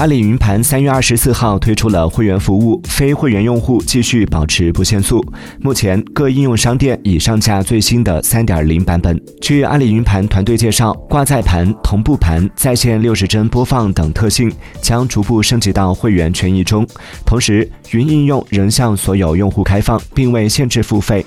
阿里云盘三月二十四号推出了会员服务非会员用户继续保持不限速。目前各应用商店已上架最新的三点零版本。据阿里云盘团队介绍挂载盘同步盘在线六十帧播放等特性将逐步升级到会员权益中同时云应用仍向所有用户开放并未限制付费。